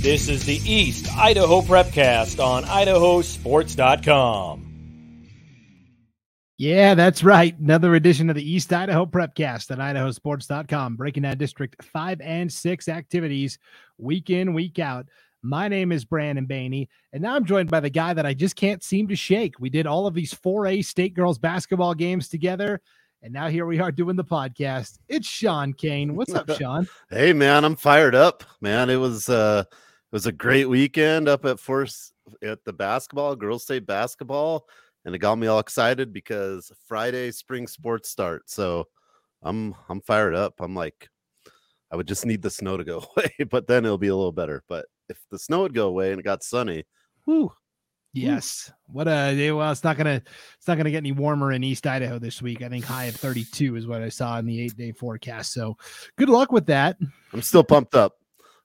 This is the East Idaho Prepcast on idahosports.com. Yeah, that's right. Another edition of the East Idaho Prepcast at idahosports.com, breaking down District 5 and 6 activities week in, week out. My name is Brandon Baney, and now I'm joined by the guy that I just can't seem to shake. We did all of these 4A state girls basketball games together, and now here we are doing the podcast. It's Sean Kane. What's up, Sean? hey man, I'm fired up, man. It was uh it was a great weekend up at Force at the basketball, girls state basketball, and it got me all excited because Friday spring sports start. So I'm I'm fired up. I'm like I would just need the snow to go away, but then it'll be a little better. But if the snow would go away and it got sunny, whoo. Yes. What a well, it's not gonna it's not gonna get any warmer in East Idaho this week. I think high of 32 is what I saw in the eight day forecast. So good luck with that. I'm still pumped up.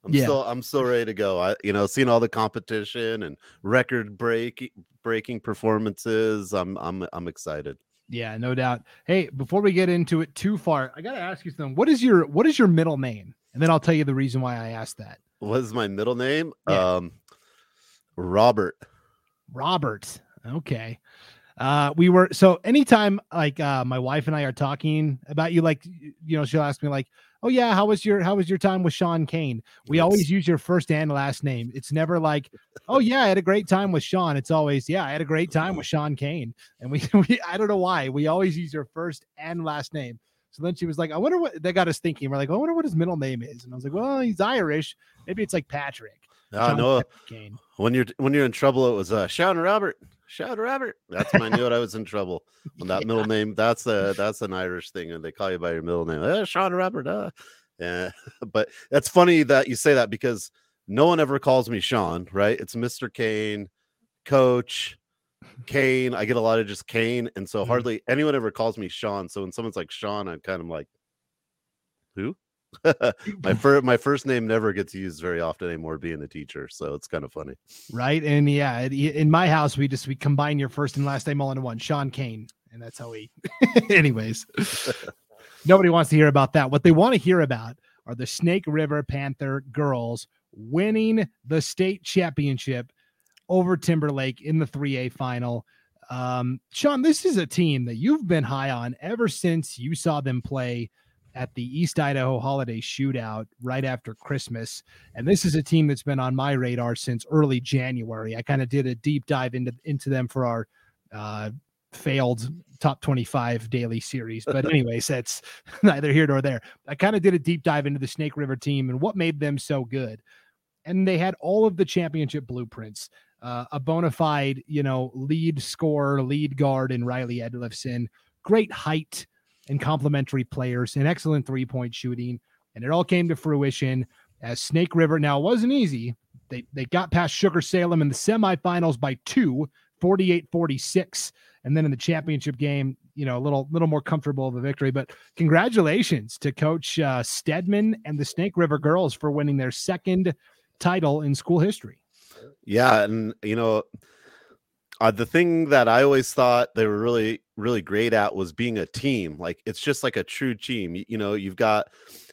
I'm Yeah. still I'm still ready to go. I you know, seeing all the competition and record break breaking performances. I'm I'm I'm excited. Yeah, no doubt. Hey, before we get into it too far, I gotta ask you something. What is your what is your middle name? And then I'll tell you the reason why I asked that. What is my middle name? Yeah. Um Robert. Robert. Okay. Uh, we were so anytime like uh my wife and I are talking about you, like you know, she'll ask me like, "Oh yeah, how was your how was your time with Sean Kane?" We Yes. always use your first and last name. It's never like, "Oh yeah, I had a great time with Sean." It's always, "Yeah, I had a great time with Sean Kane." And we, we I don't know why we always use your first and last name. So then she was like, "I wonder what." That got us thinking. We're like, "I wonder what his middle name is." And I was like, "Well, he's Irish. Maybe it's like Patrick." I Sean know when you're when you're in trouble, it was uh shout Robert. Shout Robert. That's when I knew it. I was in trouble. When that middle name, that's a that's an Irish thing, and they call you by your middle name. Uh, Sean Robert. Uh. Yeah, but that's funny that you say that because no one ever calls me Sean, right? It's Mr. Kane, Coach Kane. I get a lot of just Kane, and so Mhm. hardly anyone ever calls me Sean. So when someone's like Sean, I'm kind of like, who? my first my first name never gets used very often anymore, being a teacher. So it's kind of funny. right? And yeah, in my house, we just we combine your first and last name all into one, Sean Kane, and that's how we. Anyways, nobody wants to hear about that. What they want to hear about are the Snake River Panther girls winning the state championship over Timberlake in the 3A final. Um, Sean, this is a team that you've been high on ever since you saw them play at the East Idaho Holiday Shootout right after Christmas. And this is a team that's been on my radar since early January. I kind of did a deep dive into into them for our uh, failed top 25 daily series. But anyways, that's neither here nor there. I kind of did a deep dive into the Snake River team and what made them so good. And they had all of the championship blueprints. Uh, a bona fide, you know, lead scorer, lead guard in Riley Edlifson, great height and complementary players, and excellent three point shooting. And it all came to fruition as Snake River. Now, it wasn't easy. They, they got past Sugar Salem in the semifinals by two, 48 46. And then in the championship game, you know, a little little more comfortable of a victory. But congratulations to Coach uh, Stedman and the Snake River girls for winning their second title in school history. Yeah, and you know, uh, the thing that I always thought they were really, really great at was being a team. Like it's just like a true team. You, you know, you've got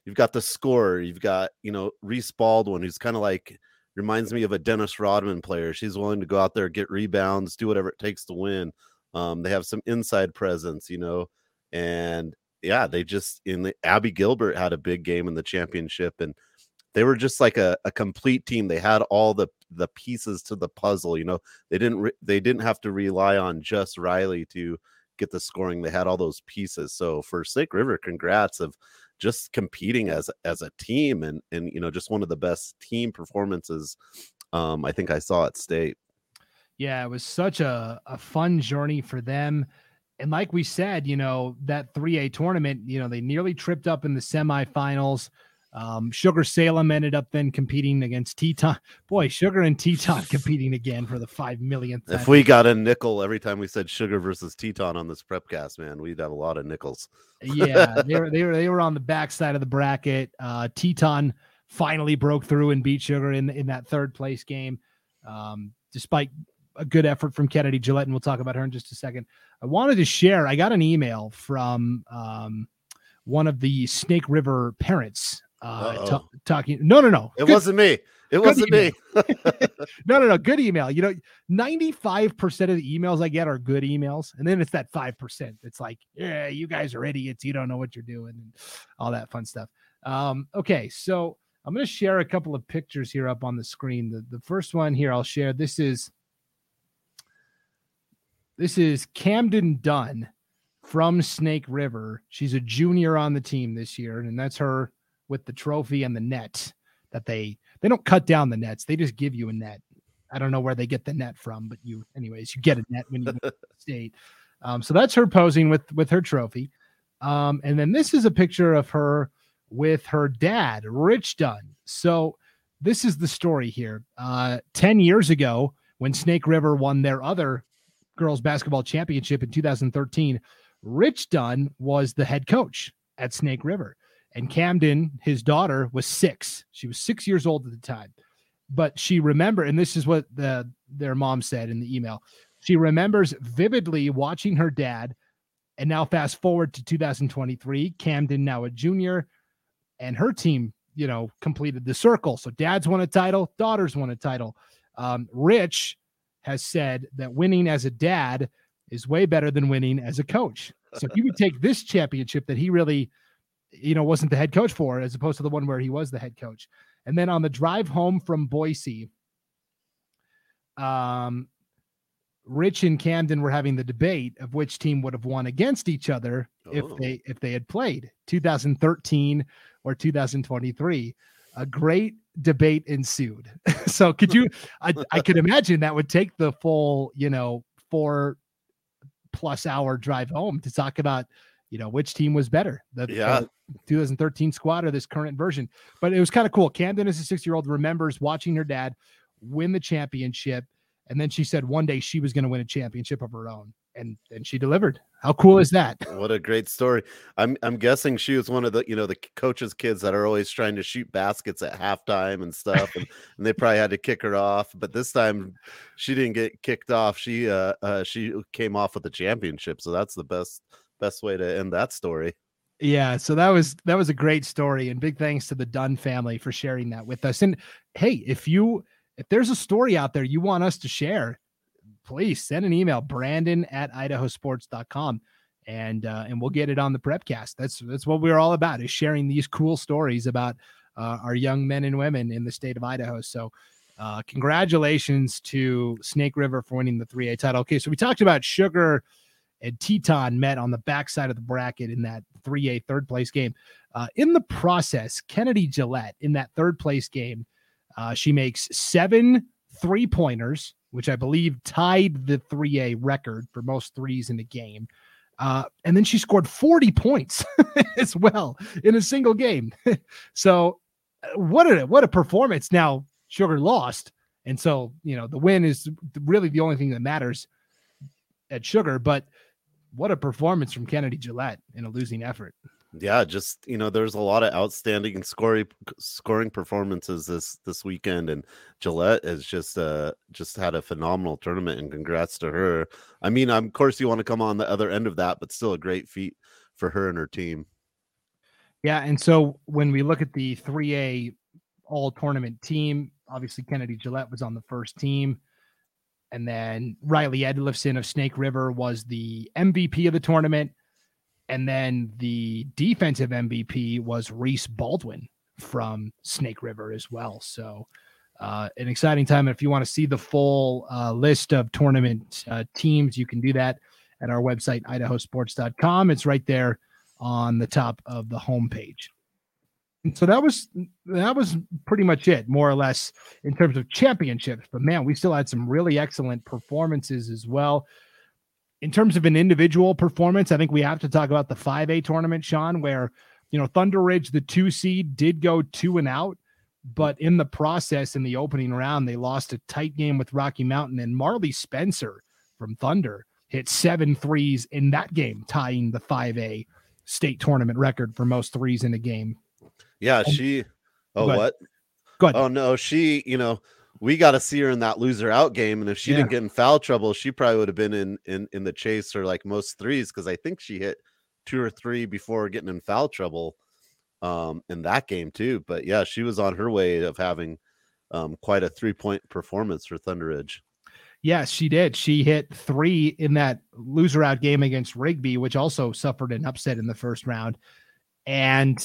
you've got the scorer, you've got you know Reese Baldwin, who's kind of like reminds me of a Dennis Rodman player. She's willing to go out there, get rebounds, do whatever it takes to win. Um, they have some inside presence, you know, and yeah, they just in the Abby Gilbert had a big game in the championship, and they were just like a, a complete team. They had all the the pieces to the puzzle. You know, they didn't re- they didn't have to rely on just Riley to get the scoring. They had all those pieces. So for Snake River, congrats of just competing as as a team and and you know just one of the best team performances um I think I saw at state. Yeah, it was such a, a fun journey for them. And like we said, you know, that 3A tournament, you know, they nearly tripped up in the semifinals. Um, Sugar Salem ended up then competing against Teton. Boy, Sugar and Teton competing again for the five millionth. If we got a nickel every time we said Sugar versus Teton on this prepcast, man, we'd have a lot of nickels. yeah, they were they were they were on the backside of the bracket. Uh, Teton finally broke through and beat Sugar in in that third place game, um, despite a good effort from Kennedy Gillette, and we'll talk about her in just a second. I wanted to share. I got an email from um, one of the Snake River parents uh, ta- talking. No, no, no. It Good. wasn't me. It wasn't email. me. no, no, no. Good email. You know, 95% of the emails I get are good emails. And then it's that 5%. It's like, yeah, you guys are idiots. You don't know what you're doing and all that fun stuff. Um, okay. So I'm going to share a couple of pictures here up on the screen. The, the first one here I'll share. This is this is Camden Dunn from Snake River. She's a junior on the team this year, and that's her with the trophy and the net that they they don't cut down the nets. They just give you a net. I don't know where they get the net from, but you anyways, you get a net when you state. Um, so that's her posing with with her trophy. Um, and then this is a picture of her with her dad, Rich Dunn. So this is the story here. Uh, 10 years ago, when Snake River won their other girls basketball championship in 2013, Rich Dunn was the head coach at Snake River. And Camden, his daughter, was six. She was six years old at the time. But she remembered, and this is what the their mom said in the email. She remembers vividly watching her dad. And now fast forward to 2023, Camden now a junior, and her team, you know, completed the circle. So dad's won a title, daughters won a title. Um, Rich has said that winning as a dad is way better than winning as a coach. So he would take this championship that he really, you know, wasn't the head coach for, as opposed to the one where he was the head coach. And then on the drive home from Boise, um, Rich and Camden were having the debate of which team would have won against each other oh. if they if they had played 2013 or 2023. A great debate ensued. so could you I, I could imagine that would take the full, you know, four plus hour drive home to talk about, you know, which team was better. The, yeah. 2013 squad or this current version. But it was kind of cool. Camden as a six year old remembers watching her dad win the championship. And then she said one day she was going to win a championship of her own and and she delivered. How cool is that? What a great story. I'm I'm guessing she was one of the you know the coaches' kids that are always trying to shoot baskets at halftime and stuff, and, and they probably had to kick her off. But this time, she didn't get kicked off. She uh, uh she came off with the championship, so that's the best best way to end that story. Yeah, so that was that was a great story, and big thanks to the Dunn family for sharing that with us. And hey, if you if there's a story out there you want us to share, please send an email, Brandon at idahosports.com and uh, and we'll get it on the prepcast. That's that's what we're all about is sharing these cool stories about uh, our young men and women in the state of Idaho. So uh, congratulations to Snake River for winning the 3A title. Okay, so we talked about Sugar and Teton met on the backside of the bracket in that 3A third place game. Uh, in the process, Kennedy Gillette in that third place game, uh, she makes seven three pointers which I believe tied the 3A record for most threes in a game. Uh, and then she scored 40 points as well in a single game. so uh, what a what a performance. Now Sugar lost. And so, you know, the win is really the only thing that matters at Sugar, but what a performance from Kennedy Gillette in a losing effort yeah, just you know, there's a lot of outstanding scoring scoring performances this this weekend, and Gillette has just uh just had a phenomenal tournament, and congrats to her. I mean, of course, you want to come on the other end of that, but still a great feat for her and her team. Yeah, and so when we look at the 3A all tournament team, obviously Kennedy Gillette was on the first team. And then Riley Edlifson of Snake River was the MVP of the tournament. And then the defensive MVP was Reese Baldwin from Snake River as well. So, uh, an exciting time. And if you want to see the full uh, list of tournament uh, teams, you can do that at our website, idahosports.com. It's right there on the top of the homepage. And so that was that was pretty much it, more or less, in terms of championships. But man, we still had some really excellent performances as well in terms of an individual performance, I think we have to talk about the 5A tournament, Sean, where, you know, Thunder Ridge, the two seed, did go two and out, but in the process, in the opening round, they lost a tight game with Rocky Mountain, and Marley Spencer from Thunder hit seven threes in that game, tying the 5A state tournament record for most threes in a game. Yeah, she. Oh, Go what? Go ahead. Oh no, she. You know, we got to see her in that loser out game. And if she yeah. didn't get in foul trouble, she probably would have been in in in the chase or like most threes because I think she hit two or three before getting in foul trouble. um, in that game too. But yeah, she was on her way of having um, quite a three point performance for Thunder Ridge. Yes, she did. She hit three in that loser out game against Rigby, which also suffered an upset in the first round. And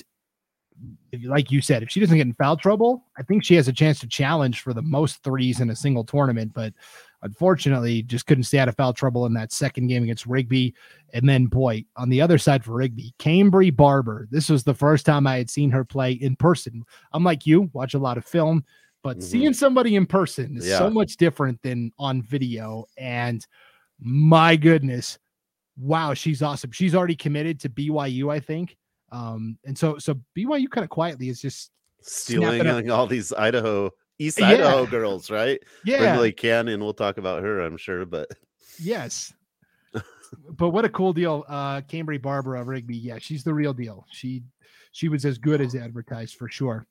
like you said, if she doesn't get in foul trouble, I think she has a chance to challenge for the most threes in a single tournament. But unfortunately, just couldn't stay out of foul trouble in that second game against Rigby. And then, boy, on the other side for Rigby, Cambry Barber. This was the first time I had seen her play in person. I'm like you, watch a lot of film, but mm-hmm. seeing somebody in person is yeah. so much different than on video. And my goodness, wow, she's awesome. She's already committed to BYU, I think. Um, and so so BYU kind of quietly is just stealing all these Idaho East yeah. Idaho girls, right? Yeah, Brindley Cannon. We'll talk about her, I'm sure, but yes. but what a cool deal, uh, Cambry Barber of Rigby. Yeah, she's the real deal. She she was as good as advertised for sure.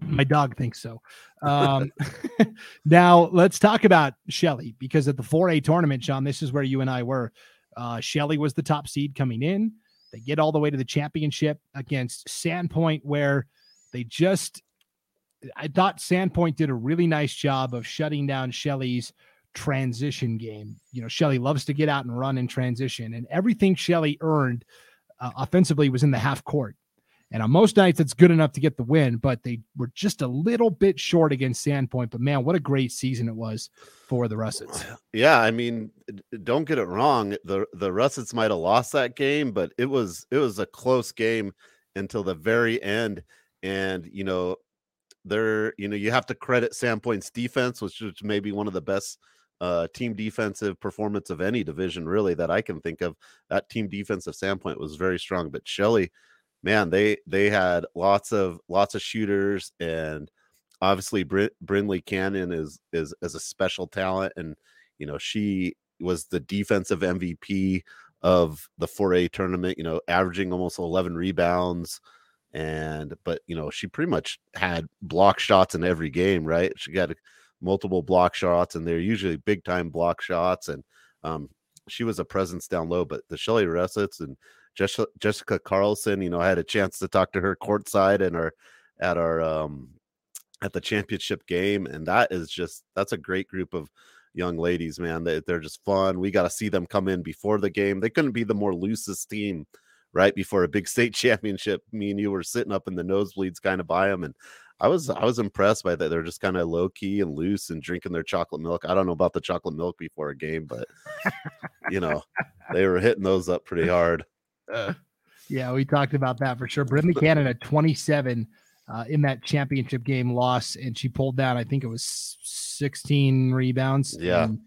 My dog thinks so. Um, now let's talk about Shelley because at the 4A tournament, Sean, this is where you and I were. Uh, Shelley was the top seed coming in. They get all the way to the championship against Sandpoint, where they just, I thought Sandpoint did a really nice job of shutting down Shelley's transition game. You know, Shelley loves to get out and run in transition, and everything Shelley earned uh, offensively was in the half court. And on most nights, it's good enough to get the win, but they were just a little bit short against Sandpoint. But man, what a great season it was for the Russets. Yeah, I mean, don't get it wrong. The the Russets might have lost that game, but it was it was a close game until the very end. And you know, they're you know, you have to credit Sandpoint's defense, which is maybe one of the best uh, team defensive performance of any division, really, that I can think of. That team defense of Sandpoint was very strong, but Shelley man, they they had lots of lots of shooters, and obviously Br- Brindley Cannon is is is a special talent, and you know she was the defensive MVP of the 4A tournament. You know, averaging almost 11 rebounds, and but you know she pretty much had block shots in every game, right? She got multiple block shots, and they're usually big time block shots, and um, she was a presence down low. But the Shelley Russets and Jessica, Carlson. You know, I had a chance to talk to her courtside and our at our um at the championship game, and that is just that's a great group of young ladies, man. They, they're just fun. We got to see them come in before the game. They couldn't be the more loosest team right before a big state championship. Me and you were sitting up in the nosebleeds, kind of by them, and I was I was impressed by that. They're just kind of low key and loose and drinking their chocolate milk. I don't know about the chocolate milk before a game, but you know they were hitting those up pretty hard. Uh, yeah, we talked about that for sure. Brindley Cannon at 27 uh, in that championship game loss, and she pulled down, I think it was 16 rebounds. Yeah. And,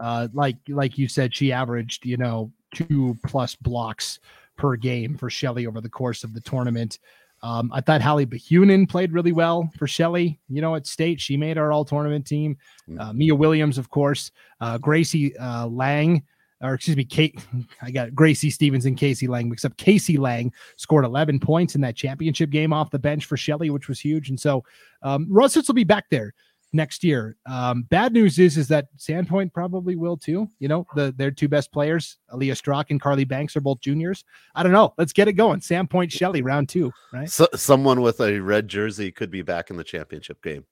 uh, like like you said, she averaged, you know, two plus blocks per game for Shelley over the course of the tournament. Um, I thought Hallie Behunin played really well for Shelly. You know, at state, she made our all tournament team. Mm. Uh, Mia Williams, of course, uh, Gracie uh, Lang or excuse me, Kate. I got Gracie Stevens and Casey Lang, except Casey Lang scored 11 points in that championship game off the bench for Shelley, which was huge. And so um, will be back there next year. Um, bad news is is that Sandpoint probably will too. You know, the their two best players, Aaliyah Strock and Carly Banks, are both juniors. I don't know. Let's get it going. Sandpoint Shelley round two, right? So, someone with a red jersey could be back in the championship game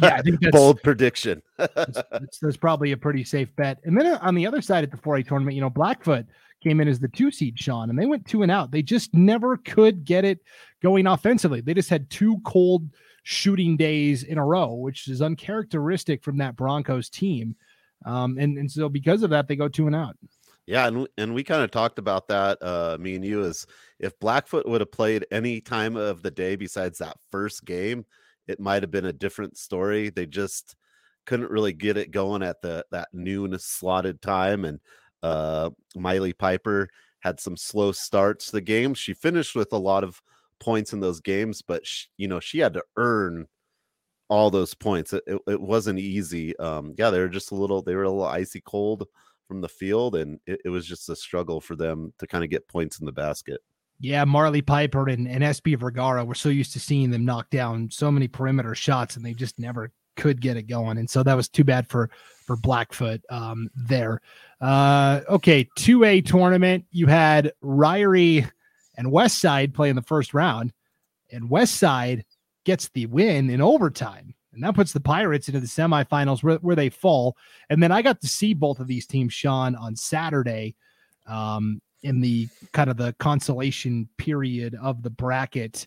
yeah, I think that's bold prediction. that's, that's, that's, probably a pretty safe bet. And then uh, on the other side at the 4A tournament, you know, Blackfoot came in as the two seed, Sean, and they went two and out. They just never could get it going offensively. They just had two cold shooting days in a row, which is uncharacteristic from that Broncos team. Um, and, and so because of that, they go two and out. Yeah, and and we kind of talked about that. Uh, me and you is if Blackfoot would have played any time of the day besides that first game, it might have been a different story. They just couldn't really get it going at the that noon slotted time. And uh, Miley Piper had some slow starts the game. She finished with a lot of points in those games, but she, you know she had to earn all those points. It, it, it, wasn't easy. Um, yeah, they were just a little they were a little icy cold from the field, and it, it was just a struggle for them to kind of get points in the basket. Yeah, Marley Piper and, and SB Vergara, we're so used to seeing them knock down so many perimeter shots, and they just never could get it going. And so that was too bad for for Blackfoot um, there. Uh, okay, 2A tournament. You had Ririe and West Side play in the first round, and West Side gets the win in overtime. And that puts the Pirates into the semifinals where, where they fall. And then I got to see both of these teams, Sean, on Saturday um, in the kind of the consolation period of the bracket.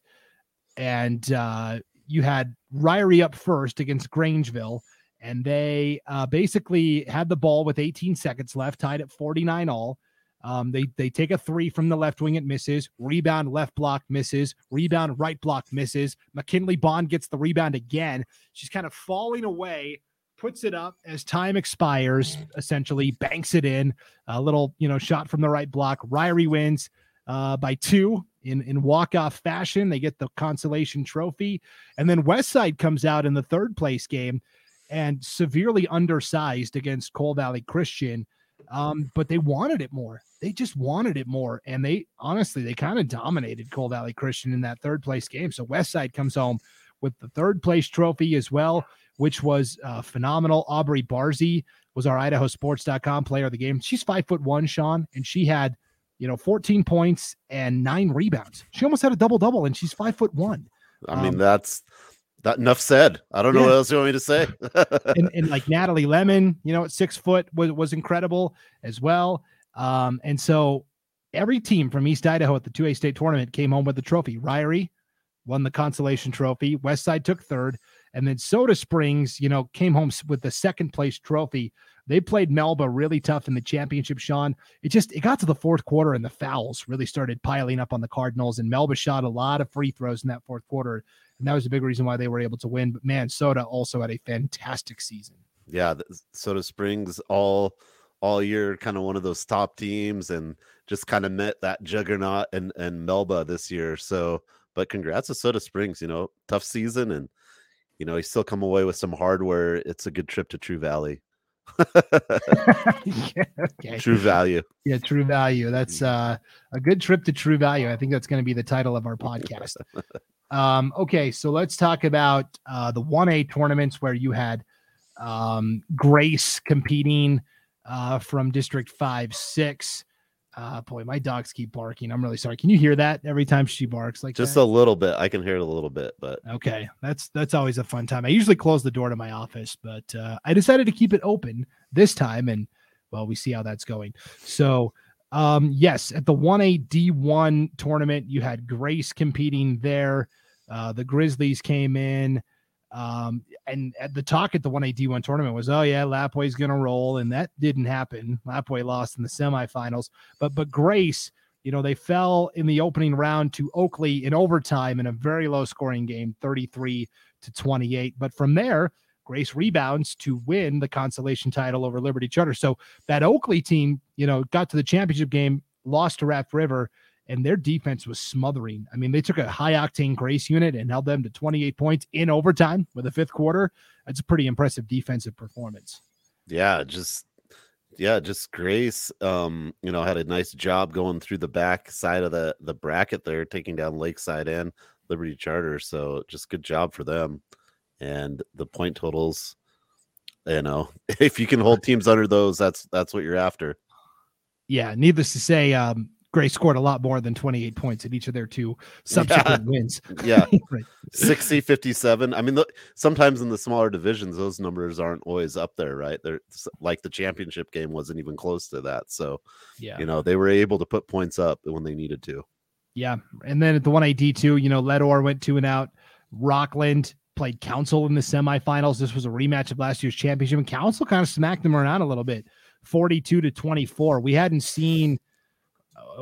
And uh, you had Ririe up first against Grangeville, and they uh, basically had the ball with 18 seconds left, tied at 49 all. Um, they they take a three from the left wing, it misses. Rebound left block misses. Rebound right block misses. McKinley Bond gets the rebound again. She's kind of falling away, puts it up as time expires. Essentially, banks it in. A little you know shot from the right block. Ririe wins uh, by two in in walk off fashion. They get the consolation trophy, and then Westside comes out in the third place game and severely undersized against Cole Valley Christian. Um, but they wanted it more. They just wanted it more. And they honestly, they kind of dominated Cole Valley Christian in that third place game. So Westside comes home with the third place trophy as well, which was uh, phenomenal. Aubrey Barzy was our IdahoSports.com player of the game. She's five foot one, Sean, and she had, you know, 14 points and nine rebounds. She almost had a double double, and she's five foot one. I mean, um, that's that enough said. I don't know what else you want me to say. and, and, like Natalie Lemon, you know, at six foot was, was incredible as well. Um, and so every team from East Idaho at the 2A state tournament came home with the trophy. Ririe won the consolation trophy. Westside took third. And then Soda Springs, you know, came home with the second place trophy. They played Melba really tough in the championship, Sean. It just it got to the fourth quarter and the fouls really started piling up on the Cardinals. And Melba shot a lot of free throws in that fourth quarter and that was a big reason why they were able to win. But man, Soda also had a fantastic season. Yeah, Soda Springs all all year, kind of one of those top teams, and just kind of met that juggernaut and and Melba this year. So, but congrats to Soda Springs. You know, tough season, and you know, you still come away with some hardware. It's a good trip to True Value. yeah, okay. True value. Yeah, true value. That's mm. uh, a good trip to true value. I think that's going to be the title of our podcast. Um, okay, so let's talk about uh, the 1A tournaments where you had um, Grace competing uh, from District 5 6. Uh, boy, my dogs keep barking. I'm really sorry. Can you hear that every time she barks? Like just that? a little bit. I can hear it a little bit, but okay, that's that's always a fun time. I usually close the door to my office, but uh, I decided to keep it open this time, and well, we see how that's going. So um, yes, at the 1A D1 tournament, you had Grace competing there. Uh, the Grizzlies came in. Um, and at the talk at the 1A D1 tournament was, oh, yeah, Lapwai's going to roll. And that didn't happen. Lapwai lost in the semifinals. But, but Grace, you know, they fell in the opening round to Oakley in overtime in a very low scoring game, 33 to 28. But from there, Grace rebounds to win the consolation title over Liberty Charter. So that Oakley team, you know, got to the championship game, lost to Raft River, and their defense was smothering. I mean, they took a high octane Grace unit and held them to 28 points in overtime with the fifth quarter. That's a pretty impressive defensive performance. Yeah, just yeah, just Grace um, you know, had a nice job going through the back side of the the bracket there, taking down Lakeside and Liberty Charter. So just good job for them and the point totals you know if you can hold teams under those that's that's what you're after yeah needless to say um Gray scored a lot more than 28 points in each of their two subsequent yeah. wins. Yeah. right. 60, 57. I mean, the, sometimes in the smaller divisions, those numbers aren't always up there, right? They're like the championship game wasn't even close to that. So, yeah, you know, they were able to put points up when they needed to. Yeah. And then at the 1AD, too, you know, Leadore went two and out. Rockland played Council in the semifinals. This was a rematch of last year's championship, and Council kind of smacked them around a little bit, 42 to 24. We hadn't seen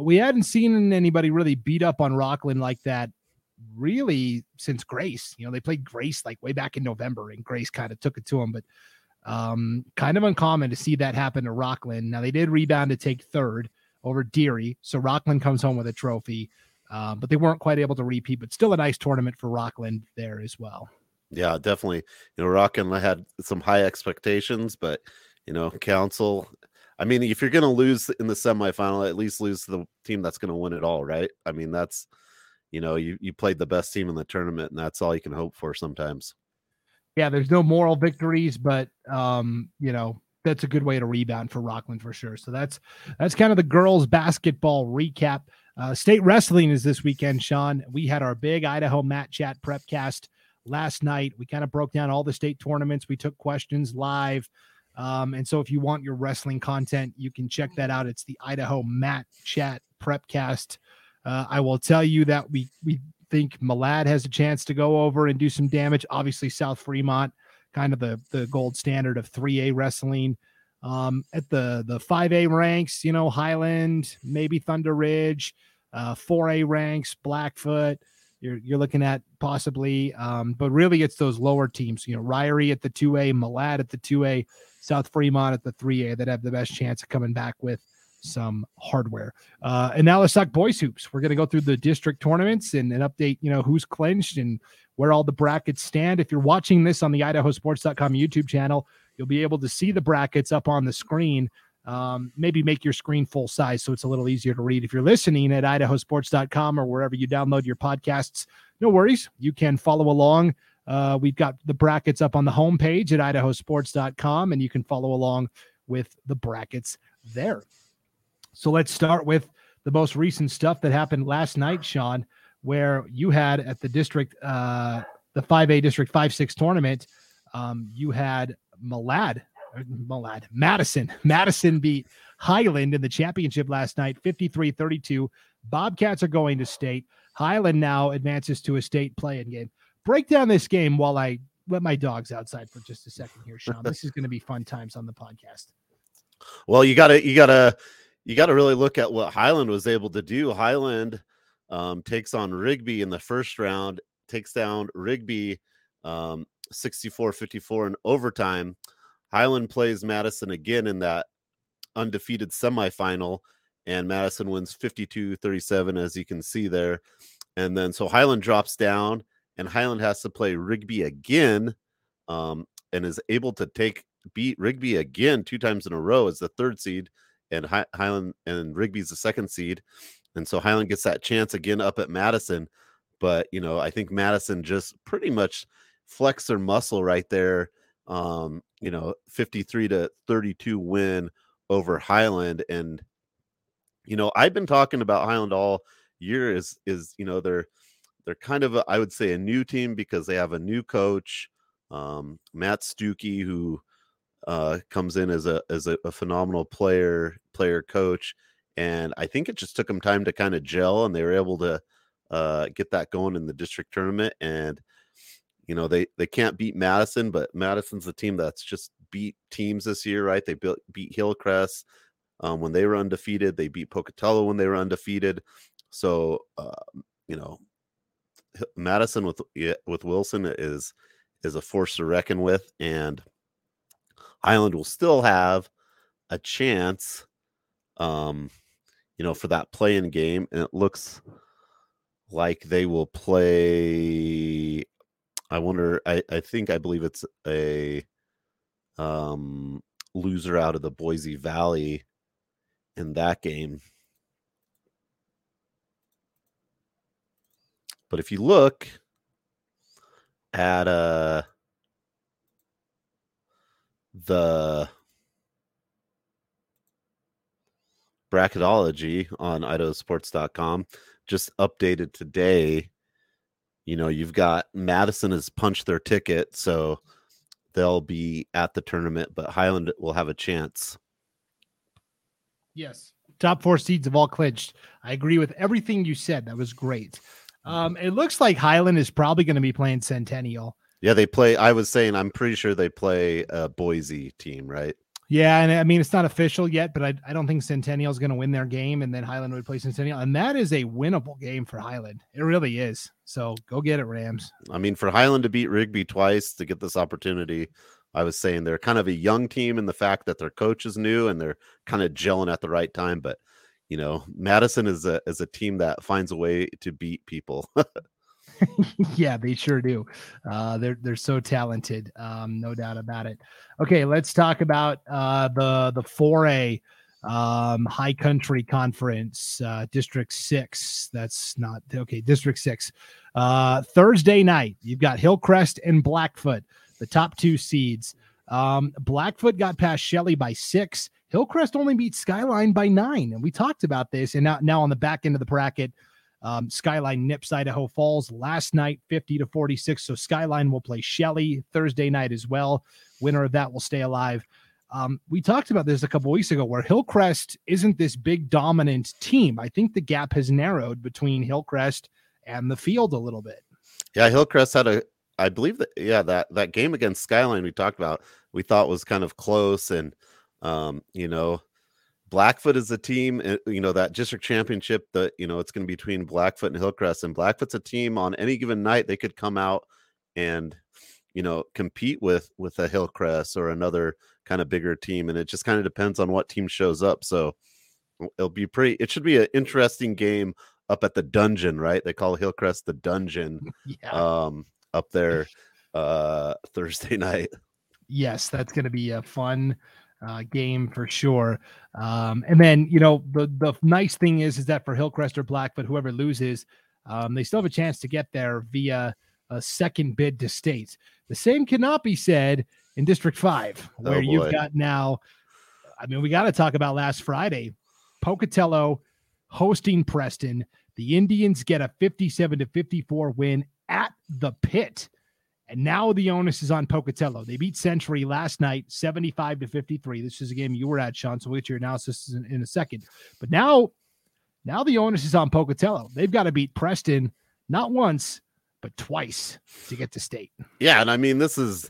we hadn't seen anybody really beat up on Rockland like that really since Grace. You know, they played Grace like way back in November, and Grace kind of took it to them, but um, kind of uncommon to see that happen to Rockland. Now they did rebound to take third over Deary, so Rockland comes home with a trophy. Uh, but they weren't quite able to repeat, but still a nice tournament for Rockland there as well. Yeah, definitely. You know, Rockland had some high expectations, but you know, Council. I mean, if you're going to lose in the semifinal, at least lose to the team that's going to win it all, right? I mean, that's you know, you you played the best team in the tournament, and that's all you can hope for sometimes. Yeah, there's no moral victories, but um, you know, that's a good way to rebound for Rockland for sure. So that's that's kind of the girls basketball recap. Uh, state wrestling is this weekend, Sean. We had our big Idaho Mat Chat prep cast last night. We kind of broke down all the state tournaments. We took questions live. Um, and so if you want your wrestling content, you can check that out. It's the Idaho Mat Chat Prepcast. Uh, I will tell you that we we think Malad has a chance to go over and do some damage. Obviously, South Fremont, kind of the the gold standard of 3A wrestling. Um, at the the 5A ranks, you know, Highland, maybe Thunder Ridge, uh, 4A ranks, Blackfoot. You're you're looking at possibly, um, but really it's those lower teams. You know, Ririe at the 2A, Malad at the 2A, South Fremont at the 3A that have the best chance of coming back with some hardware. Uh, and now let's talk boys hoops. We're going to go through the district tournaments and, update, you know, who's clinched and where all the brackets stand. If you're watching this on the idahosports.com YouTube channel, you'll be able to see the brackets up on the screen. Um, maybe make your screen full size so it's a little easier to read. If you're listening at idahosports.com or wherever you download your podcasts, no worries. You can follow along. Uh, we've got the brackets up on the homepage at idahosports.com, and you can follow along with the brackets there. So let's start with the most recent stuff that happened last night, Sean, where you had at the district, uh, the 5A District 5 6 tournament, um, you had Malad, Malad, Madison. Madison beat Highland in the championship last night, 53 32. Bobcats are going to state. Highland now advances to a state playing game. Break down this game while I let my dogs outside for just a second here, Sean. this is going to be fun times on the podcast. Well, you gotta, you gotta, you got to really look at what Highland was able to do. Highland um, takes on Rigby in the first round, takes down Rigby um, 64 54 in overtime. Highland plays Madison again in that undefeated semifinal, and Madison wins 52 37, as you can see there. And then so Highland drops down, and Highland has to play Rigby again um, and is able to take beat Rigby again two times in a row as the third seed and Hi- Highland and Rigby's the second seed, and so Highland gets that chance again up at Madison. But you know, I think Madison just pretty much flex their muscle right there. Um, you know, 53 to 32 win over Highland. And, you know, I've been talking about Highland all year is is you know they're they're kind of a, I would say a new team because they have a new coach, um, Matt Stuckey, who uh, comes in as a as a, a, phenomenal player, player coach, and I think it just took them time to kind of gel, and they were able to uh, get that going in the district tournament. And you know they they can't beat Madison, but Madison's a team that's just beat teams this year, right? They built, beat Hillcrest um, when they were undefeated. They beat Pocatello when they were undefeated. So uh, you know, Madison with with Wilson is is a force to reckon with, and Island will still have a chance, um, you know, for that play-in game, and it looks like they will play. I wonder. I I think I believe it's a um loser out of the Boise Valley in that game. But if you look at uh the bracketology on idahosports.com just updated today you know you've got madison has punched their ticket so they'll be at the tournament but highland will have a chance. Yes. Top four seeds have all clinched. I agree with everything you said. That was great um, it looks like highland is probably going to be playing centennial yeah, they play. I was saying, I'm pretty sure they play a Boise team, right? Yeah, and I mean it's not official yet, but I, I don't think Centennial is going to win their game, and then Highland would play Centennial, and that is a winnable game for Highland. It really is. So go get it, Rams. I mean, for Highland to beat Rigby twice to get this opportunity, I was saying they're kind of a young team in the fact that their coach is new and they're kind of gelling at the right time. But you know, Madison is a is a team that finds a way to beat people. yeah, they sure do. Uh, they're they're so talented, um, no doubt about it. Okay, let's talk about uh, the the four A um, High Country Conference, uh, District Six. That's not okay. District Six. Uh, Thursday night, you've got Hillcrest and Blackfoot, the top two seeds. Um, Blackfoot got past Shelley by six. Hillcrest only beat Skyline by nine, and we talked about this. And now, now on the back end of the bracket, um, Skyline nips Idaho Falls last night, 50 to 46. So Skyline will play Shelley Thursday night as well. Winner of that will stay alive. Um, we talked about this a couple weeks ago where Hillcrest isn't this big dominant team. I think the gap has narrowed between Hillcrest and the field a little bit. Yeah, Hillcrest had a I believe that yeah, that that game against Skyline we talked about, we thought was kind of close and um, you know, Blackfoot is a team, eh, you know, that district championship that, you know, it's going to be between Blackfoot and Hillcrest. And Blackfoot's a team on any given night, they could come out and, you know, compete with with a Hillcrest or another kind of bigger team. And it just kind of depends on what team shows up. So it'll be pretty, it should be an interesting game up at the dungeon, right? They call Hillcrest the dungeon yeah. um up there uh Thursday night. Yes, that's going to be a fun uh, game for sure. Um, and then you know the the nice thing is is that for Hillcrest or Blackfoot, whoever loses, um, they still have a chance to get there via a second bid to states. The same cannot be said in District Five, where oh you've got now. I mean, we got to talk about last Friday, Pocatello hosting Preston. The Indians get a 57 to 54 win at the pit. And now the onus is on Pocatello. They beat Century last night, 75 to 53. This is a game you were at, Sean. So we'll get your analysis in, in a second. But now, now the onus is on Pocatello. They've got to beat Preston not once, but twice to get to state. Yeah, and I mean this is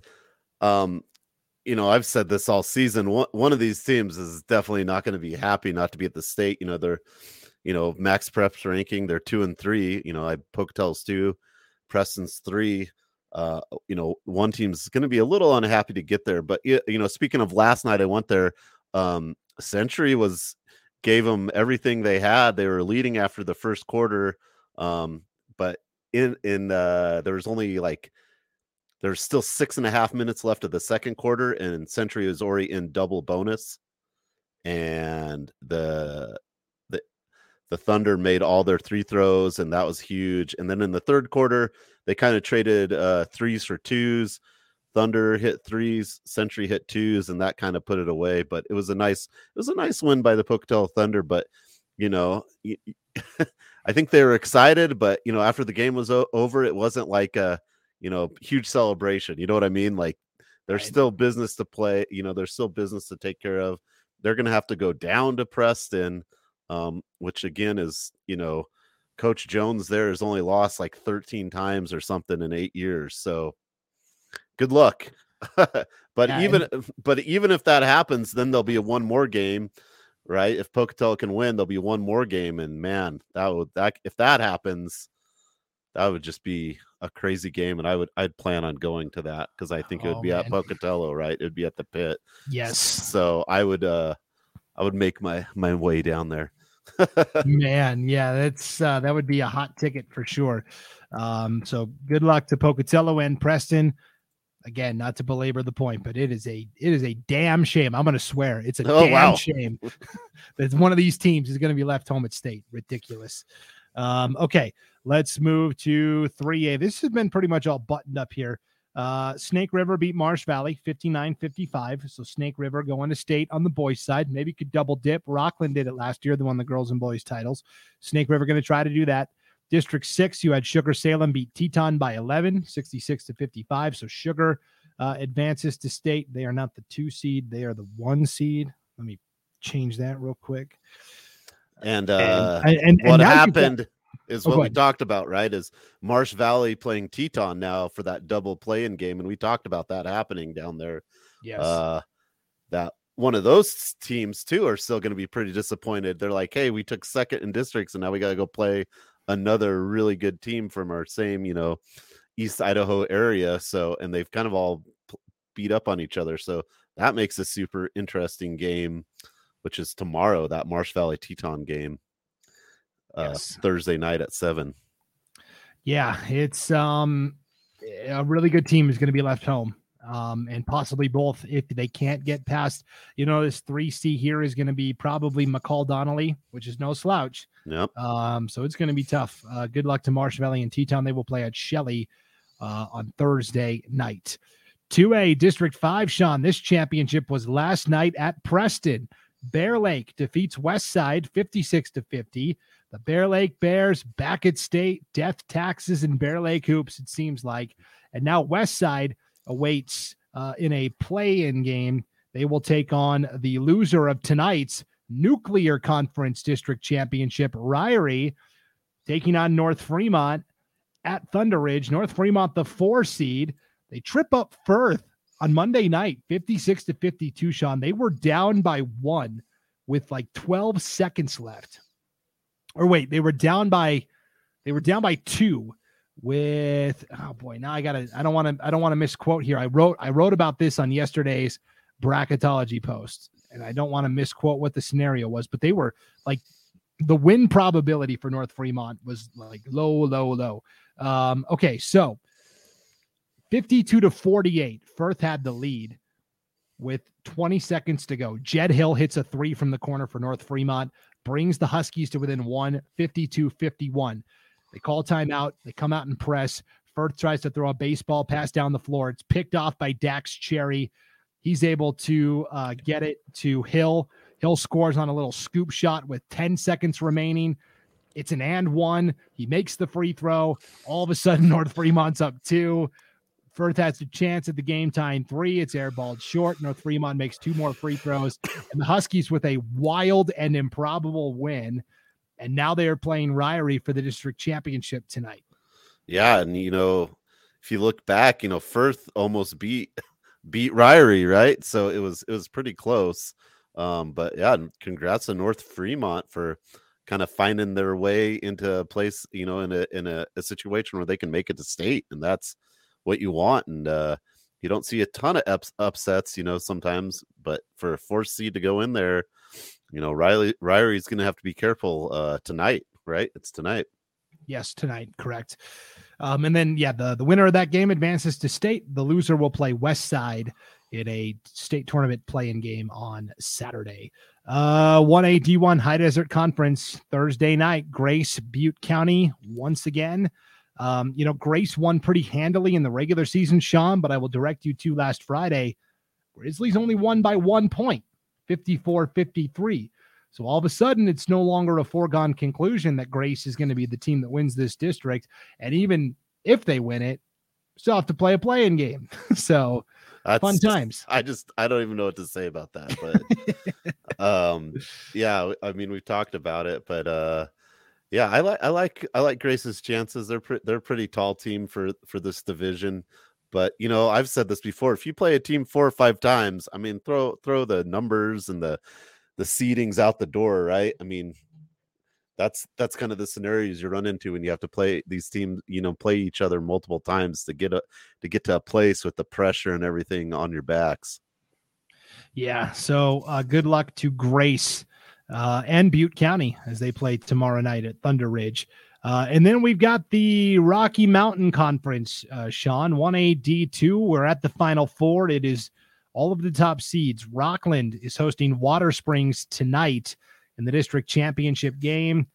um you know, I've said this all season. One, one of these teams is definitely not going to be happy not to be at the state. You know, they're, you know, MaxPreps ranking, they're two and three. You know, I Pocatello's two, Preston's three uh, you know, one team's going to be a little unhappy to get there. But you know, speaking of last night, I went there. Um, Century was gave them everything they had. They were leading after the first quarter, um, but in in uh, there was only like there's still six and a half minutes left of the second quarter, and Century is already in double bonus, and the the the Thunder made all their three throws, and that was huge. And then in the third quarter, they kind of traded uh, threes for twos. Thunder hit threes, Century hit twos, and that kind of put it away. But it was a nice, it was a nice win by the Pocatello Thunder. But you know, I think they were excited. But you know, after the game was o- over, it wasn't like a you know huge celebration. You know what I mean? Like there's right. still business to play. You know, there's still business to take care of. They're going to have to go down to Preston, um, which again is you know Coach Jones there has only lost like 13 times or something in eight years. So good luck. but yeah, even and- but even if that happens, then there'll be a one more game, right? If Pocatello can win, there'll be one more game. And man, that would that if that happens, that would just be a crazy game. And I would I'd plan on going to that because I think it would oh, be man. at Pocatello, right? It'd be at the pit. Yes. So I would uh I would make my my way down there. Man, yeah, that's uh, that would be a hot ticket for sure. Um, so good luck to Pocatello and Preston. Again, not to belabor the point, but it is a it is a damn shame. I'm going to swear it's a oh, damn wow. shame that one of these teams is going to be left home at state. Ridiculous. Um, okay, let's move to 3A. This has been pretty much all buttoned up here. Uh, Snake River beat Marsh Valley 59 55. So Snake River going to state on the boys' side. Maybe could double dip. Rockland did it last year. They won the girls and boys titles. Snake River going to try to do that. District six, you had Sugar Salem beat Teton by 11, 66 to 55. So Sugar uh, advances to state. They are not the two seed, they are the one seed. Let me change that real quick. And, uh, and, and, and what happened? Is oh, what we talked about, right? Is Marsh Valley playing Teton now for that double play-in game, and we talked about that happening down there. Yes. Uh, that one of those teams too are still going to be pretty disappointed. They're like, "Hey, we took second in districts, and now we got to go play another really good team from our same, you know, East Idaho area." So, and they've kind of all beat up on each other. So that makes a super interesting game, which is tomorrow. That Marsh Valley Teton game uh, yes. Thursday night at seven. Yeah, it's um a really good team is going to be left home. Um, and possibly both if they can't get past, you know, this 3C here is going to be probably McCall Donnelly, which is no slouch. Yep. Um, so it's going to be tough. Uh, good luck to Marsh Valley and Teton. They will play at Shelley uh, on Thursday night. 2A District 5, Sean. This championship was last night at Preston. Bear Lake defeats West Side 56 to 50. The Bear Lake Bears back at state, death taxes and Bear Lake hoops, it seems like. And now West Side awaits uh, in a play in game. They will take on the loser of tonight's Nuclear Conference District Championship, Ririe, taking on North Fremont at Thunder Ridge. North Fremont, the four seed. They trip up Firth on Monday night, 56 to 52, Sean. They were down by one with like 12 seconds left. Or wait, they were down by they were down by two with oh boy, now I gotta I don't want to I don't want to misquote here. I wrote I wrote about this on yesterday's bracketology post, and I don't want to misquote what the scenario was, but they were like the win probability for North Fremont was like low, low, low. Um, okay, so 52 to 48. Firth had the lead with 20 seconds to go. Jed Hill hits a three from the corner for North Fremont, brings the Huskies to within one, 52 51. They call timeout. They come out and press. Firth tries to throw a baseball pass down the floor. It's picked off by Dax Cherry. He's able to uh, get it to Hill. Hill scores on a little scoop shot with 10 seconds remaining. It's an and one. He makes the free throw. All of a sudden, North Fremont's up two. Firth has a chance at the game tying three. It's airballed short. North Fremont makes two more free throws. And the Huskies with a wild and improbable win. And now they are playing Ririe for the district championship tonight. Yeah. And, you know, if you look back, you know, Firth almost beat beat Ririe, right? So it was it was pretty close. Um, but yeah, congrats to North Fremont for kind of finding their way into a place, you know, in a in a, a situation where they can make it to state, and that's what you want. And uh, you don't see a ton of ups, upsets, you know, sometimes, but for a fourth seed to go in there, you know, Ririe Ririe's going to have to be careful uh, tonight, right? It's tonight. Yes, tonight, correct. Um, and then, yeah, the the winner of that game advances to state. The loser will play West Side in a state tournament play-in game on Saturday. Uh, 1A D1 High Desert Conference Thursday night. Grace Butte County once again. Um, you know, Grace won pretty handily in the regular season, Sean, but I will direct you to last Friday. Grizzlies only won by one point, 54 53. So all of a sudden, it's no longer a foregone conclusion that Grace is going to be the team that wins this district. And even if they win it, still have to play a playing game. so That's, fun times. I just I don't even know what to say about that. But um yeah, I mean we've talked about it, but uh yeah, I like I like I like Grace's chances. They're pre- they're a pretty tall team for for this division. But you know, I've said this before. If you play a team four or five times, I mean, throw throw the numbers and the the seedings out the door, right? I mean, that's that's kind of the scenarios you run into when you have to play these teams. You know, play each other multiple times to get a to get to a place with the pressure and everything on your backs. Yeah. So uh, good luck to Grace uh, and Butte County as they play tomorrow night at Thunder Ridge. Uh, and then we've got the Rocky Mountain Conference, uh, Sean, 1A D2. We're at the final four. It is all of the top seeds. Rockland is hosting Watersprings tonight in the district championship game.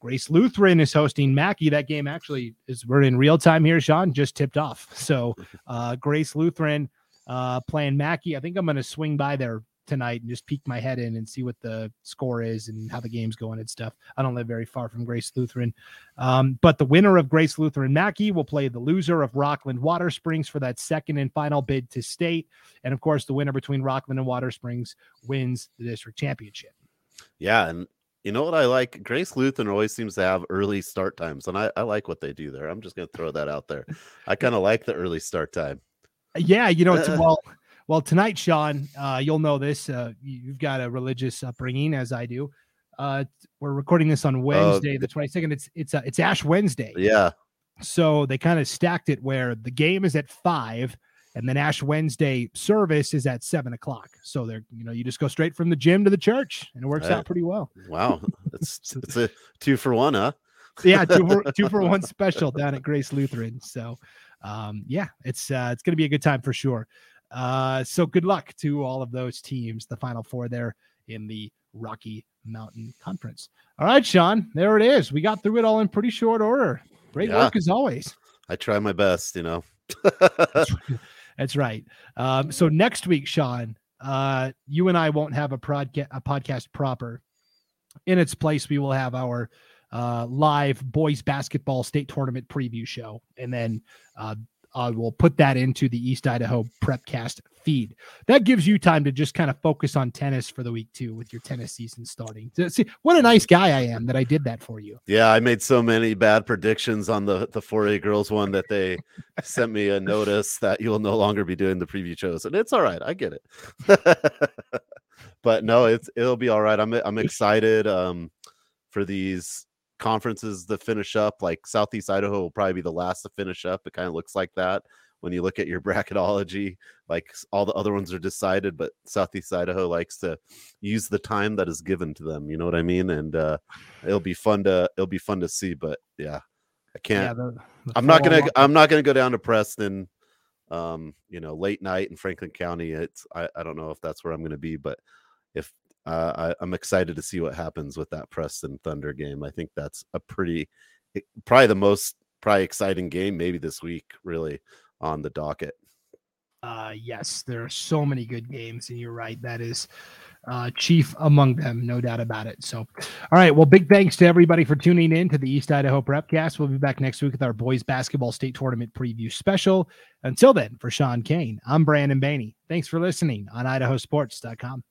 Grace Lutheran is hosting Mackay. That game actually is we're in real time here, Sean, just tipped off. So uh, Grace Lutheran uh, playing Mackay. I think I'm going to swing by there tonight and just peek my head in and see what the score is and how the game's going and stuff. I don't live very far from Grace Lutheran. Um, but the winner of Grace Lutheran Mackay will play the loser of Rockland Watersprings for that second and final bid to state. And of course, the winner between Rockland and Watersprings wins the district championship. Yeah. And you know what I like? Grace Lutheran always seems to have early start times, and I, I like what they do there. I'm just going to throw that out there. I kind of like the early start time. Yeah, you know, it's, well, well, tonight, Sean, uh, you'll know this. Uh, you've got a religious upbringing, as I do. Uh, we're recording this on oh, Wednesday, the twenty second. It's it's uh, it's Ash Wednesday. Yeah. So they kind of stacked it where the game is at five, and then Ash Wednesday service is at seven o'clock. So they're you know you just go straight from the gym to the church, and it works right. out pretty well. Wow, it's it's a two for one, huh? yeah, two for two for one special down at Grace Lutheran. So, um, yeah, it's uh, it's going to be a good time for sure. Uh, so good luck to all of those teams, the final four there in the Rocky Mountain Conference. All right, Sean, there it is. We got through it all in pretty short order. Great yeah. work as always. I try my best, you know. That's right. Um, so next week, Sean, uh, you and I won't have a podcast a podcast proper. In its place, we will have our uh, live boys basketball state tournament preview show, and then uh, I will put that into the East Idaho Prepcast feed. That gives you time to just kind of focus on tennis for the week too, with your tennis season starting. See what a nice guy I am that I did that for you. Yeah, I made so many bad predictions on the the 4A girls one that they sent me a notice that you will no longer be doing the preview shows, and it's all right. I get it. but no, it's it'll be all right. I'm I'm excited um, for these conferences to finish up. Like Southeast Idaho will probably be the last to finish up. It kind of looks like that when you look at your bracketology. Like all the other ones are decided, but Southeast Idaho likes to use the time that is given to them. You know what I mean? And uh, it'll be fun to it'll be fun to see. But yeah, I can't. Yeah, the, the I'm not gonna. I'm not gonna go down to Preston. Um, you know, late night in Franklin County. It's I, I don't know if that's where I'm gonna be, but if uh, I, am excited to see what happens with that Preston Thunder game. I think that's a pretty, probably the most probably exciting game maybe this week, really on the docket. Uh, yes, there are so many good games, and you're right. That is uh, chief among them, no doubt about it. So, all right. Well, big thanks to everybody for tuning in to the East Idaho Prepcast. We'll be back next week with our boys basketball state tournament preview special. Until then, for Sean Kane, I'm Brandon Baney. Thanks for listening on idahosports.com.